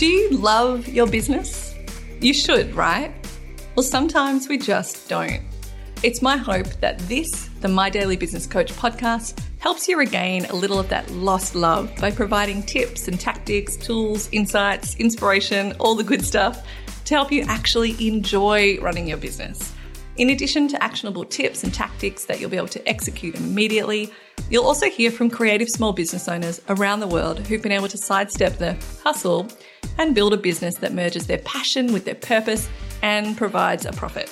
Do you love your business? You should, right? Well, sometimes we just don't. It's my hope that this, the My Daily Business Coach podcast, helps you regain a little of that lost love by providing tips and tactics, tools, insights, inspiration, all the good stuff to help you actually enjoy running your business. In addition to actionable tips and tactics that you'll be able to execute immediately, you'll also hear from creative small business owners around the world who've been able to sidestep the hustle and build a business that merges their passion with their purpose and provides a profit.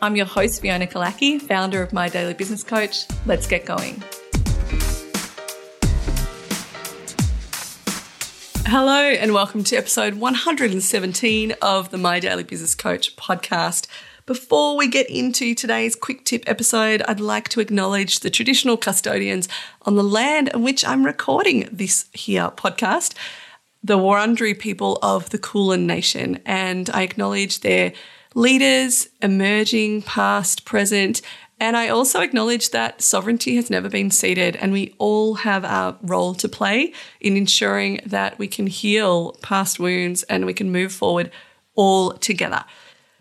I'm your host, Fiona Killackey, founder of My Daily Business Coach. Let's get going. Hello, and welcome to episode 117 of the My Daily Business Coach podcast. Before we get into today's quick tip episode, I'd like to acknowledge the traditional custodians on the land on which I'm recording this here podcast the Wurundjeri people of the Kulin Nation, and I acknowledge their leaders, emerging, past, present, and I also acknowledge that sovereignty has never been ceded, and we all have our role to play in ensuring that we can heal past wounds and we can move forward all together.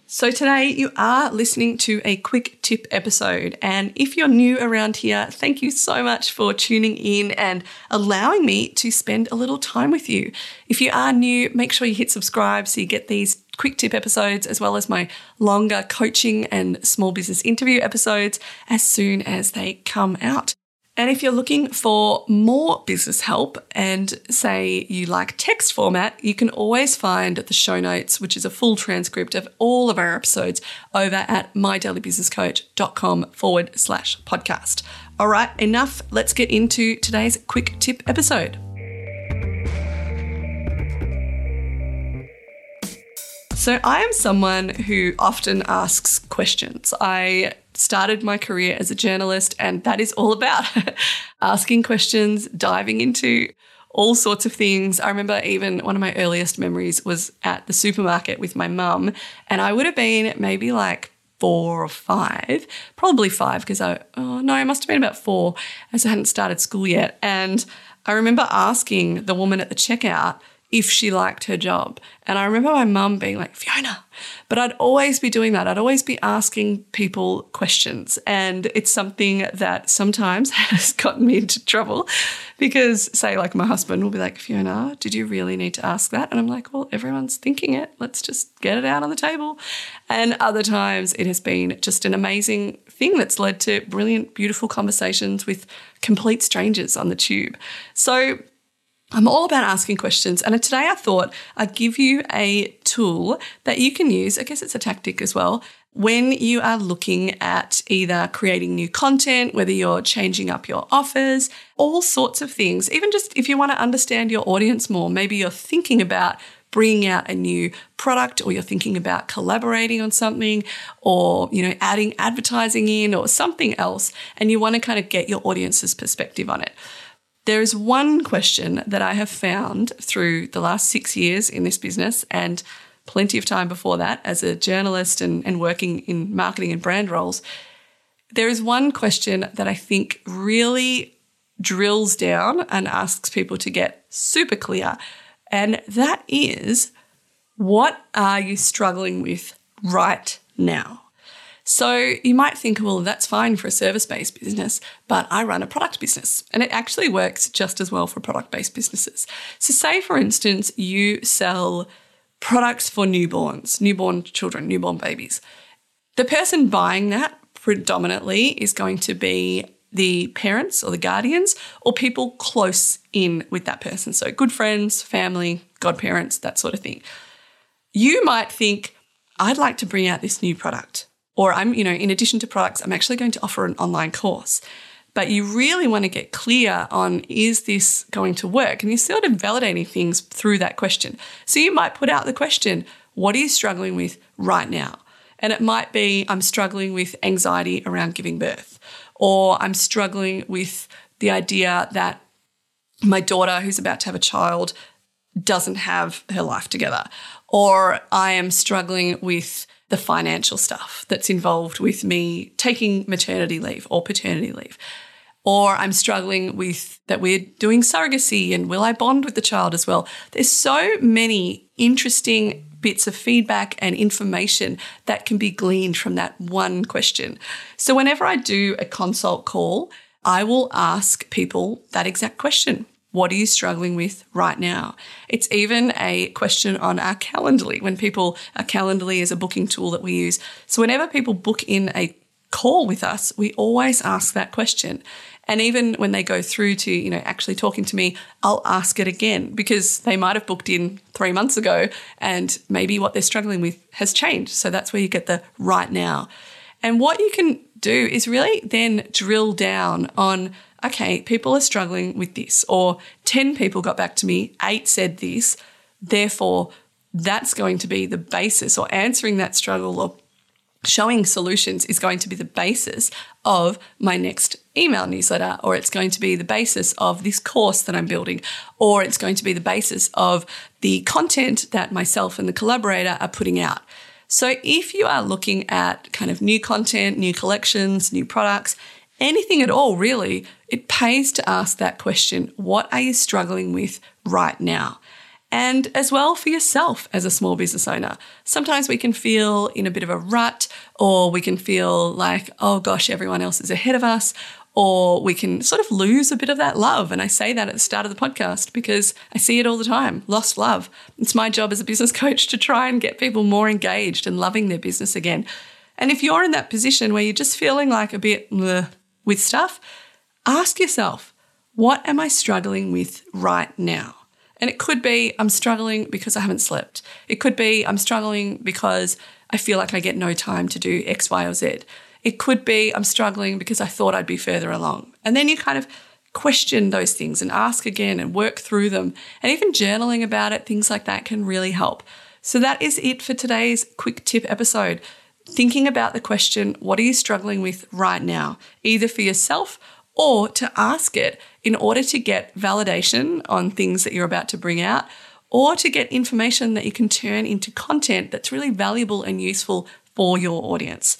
So, today you are listening to a quick tip episode. And if you're new around here, thank you so much for tuning in and allowing me to spend a little time with you. If you are new, make sure you hit subscribe so you get these quick tip episodes as well as my longer coaching and small business interview episodes as soon as they come out. And if you're looking for more business help and say you like text format, you can always find the show notes, which is a full transcript of all of our episodes over at mydailybusinesscoach.com forward slash podcast. All right, enough. Let's get into today's quick tip episode. So, I am someone who often asks questions. I started my career as a journalist, and that is all about asking questions, diving into all sorts of things. I remember even one of my earliest memories was at the supermarket with my mum, and I would have been maybe like four or five, probably five, because I, oh no, I must have been about four as I hadn't started school yet. And I remember asking the woman at the checkout, if she liked her job. And I remember my mum being like, Fiona, but I'd always be doing that. I'd always be asking people questions. And it's something that sometimes has gotten me into trouble because, say, like my husband will be like, Fiona, did you really need to ask that? And I'm like, well, everyone's thinking it. Let's just get it out on the table. And other times it has been just an amazing thing that's led to brilliant, beautiful conversations with complete strangers on the tube. So, I'm all about asking questions. And today I thought I'd give you a tool that you can use. I guess it's a tactic as well. When you are looking at either creating new content, whether you're changing up your offers, all sorts of things, even just if you want to understand your audience more, maybe you're thinking about bringing out a new product or you're thinking about collaborating on something or you know adding advertising in or something else and you want to kind of get your audience's perspective on it there is one question that I have found through the last six years in this business and plenty of time before that as a journalist and, and working in marketing and brand roles. There is one question that I think really drills down and asks people to get super clear. And that is what are you struggling with right now? So you might think, well, that's fine for a service based business, but I run a product business and it actually works just as well for product based businesses. So, say for instance, you sell products for newborns, newborn children, newborn babies. The person buying that predominantly is going to be the parents or the guardians or people close in with that person. So, good friends, family, godparents, that sort of thing. You might think, I'd like to bring out this new product. Or I'm, you know, in addition to products, I'm actually going to offer an online course. But you really want to get clear on is this going to work? And you're sort of validating things through that question. So you might put out the question, what are you struggling with right now? And it might be, I'm struggling with anxiety around giving birth, or I'm struggling with the idea that my daughter, who's about to have a child, doesn't have her life together, or I am struggling with the financial stuff that's involved with me taking maternity leave or paternity leave. or I'm struggling with that we're doing surrogacy and will I bond with the child as well? There's so many interesting bits of feedback and information that can be gleaned from that one question. So, whenever I do a consult call, I will ask people that exact question. What are you struggling with right now? It's even a question on our Calendly when people, our Calendly is a booking tool that we use. So, whenever people book in a call with us, we always ask that question. And even when they go through to, you know, actually talking to me, I'll ask it again because they might have booked in three months ago and maybe what they're struggling with has changed. So that's where you get the right now. And what you can do is really then drill down on okay, people are struggling with this, or 10 people got back to me, eight said this. Therefore, that's going to be the basis, or answering that struggle or showing solutions is going to be the basis of my next email newsletter, or it's going to be the basis of this course that I'm building, or it's going to be the basis of the content that myself and the collaborator are putting out. So, if you are looking at kind of new content, new collections, new products, anything at all, really, it pays to ask that question what are you struggling with right now? and as well for yourself as a small business owner. Sometimes we can feel in a bit of a rut, or we can feel like, oh gosh, everyone else is ahead of us, or we can sort of lose a bit of that love. And I say that at the start of the podcast because I see it all the time lost love. It's my job as a business coach to try and get people more engaged and loving their business again. And if you're in that position where you're just feeling like a bit with stuff, ask yourself, what am I struggling with right now? And it could be I'm struggling because I haven't slept. It could be I'm struggling because I feel like I get no time to do X, Y, or Z. It could be I'm struggling because I thought I'd be further along. And then you kind of question those things and ask again and work through them. And even journaling about it, things like that can really help. So that is it for today's quick tip episode. Thinking about the question, what are you struggling with right now, either for yourself or to ask it in order to get validation on things that you're about to bring out or to get information that you can turn into content that's really valuable and useful for your audience.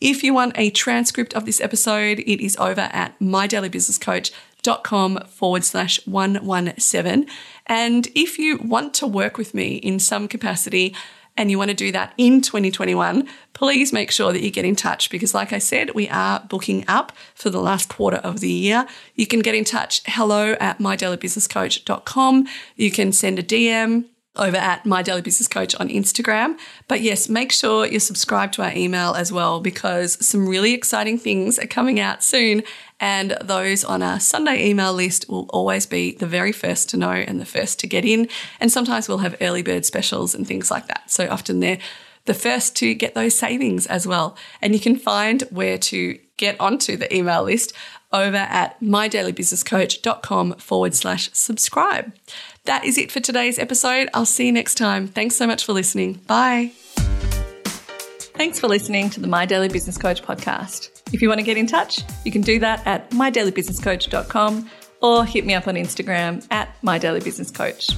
If you want a transcript of this episode, it is over at mydailybusinesscoach.com forward slash 117. And if you want to work with me in some capacity, and you want to do that in 2021, please make sure that you get in touch because, like I said, we are booking up for the last quarter of the year. You can get in touch hello at mydailybusinesscoach.com. You can send a DM over at My Daily Business Coach on Instagram. But yes, make sure you're subscribed to our email as well because some really exciting things are coming out soon. And those on our Sunday email list will always be the very first to know and the first to get in. And sometimes we'll have early bird specials and things like that. So often they're the first to get those savings as well. And you can find where to get onto the email list over at mydailybusinesscoach.com forward slash subscribe. That is it for today's episode. I'll see you next time. Thanks so much for listening. Bye. Thanks for listening to the My Daily Business Coach podcast. If you want to get in touch, you can do that at mydailybusinesscoach.com or hit me up on Instagram at mydailybusinesscoach.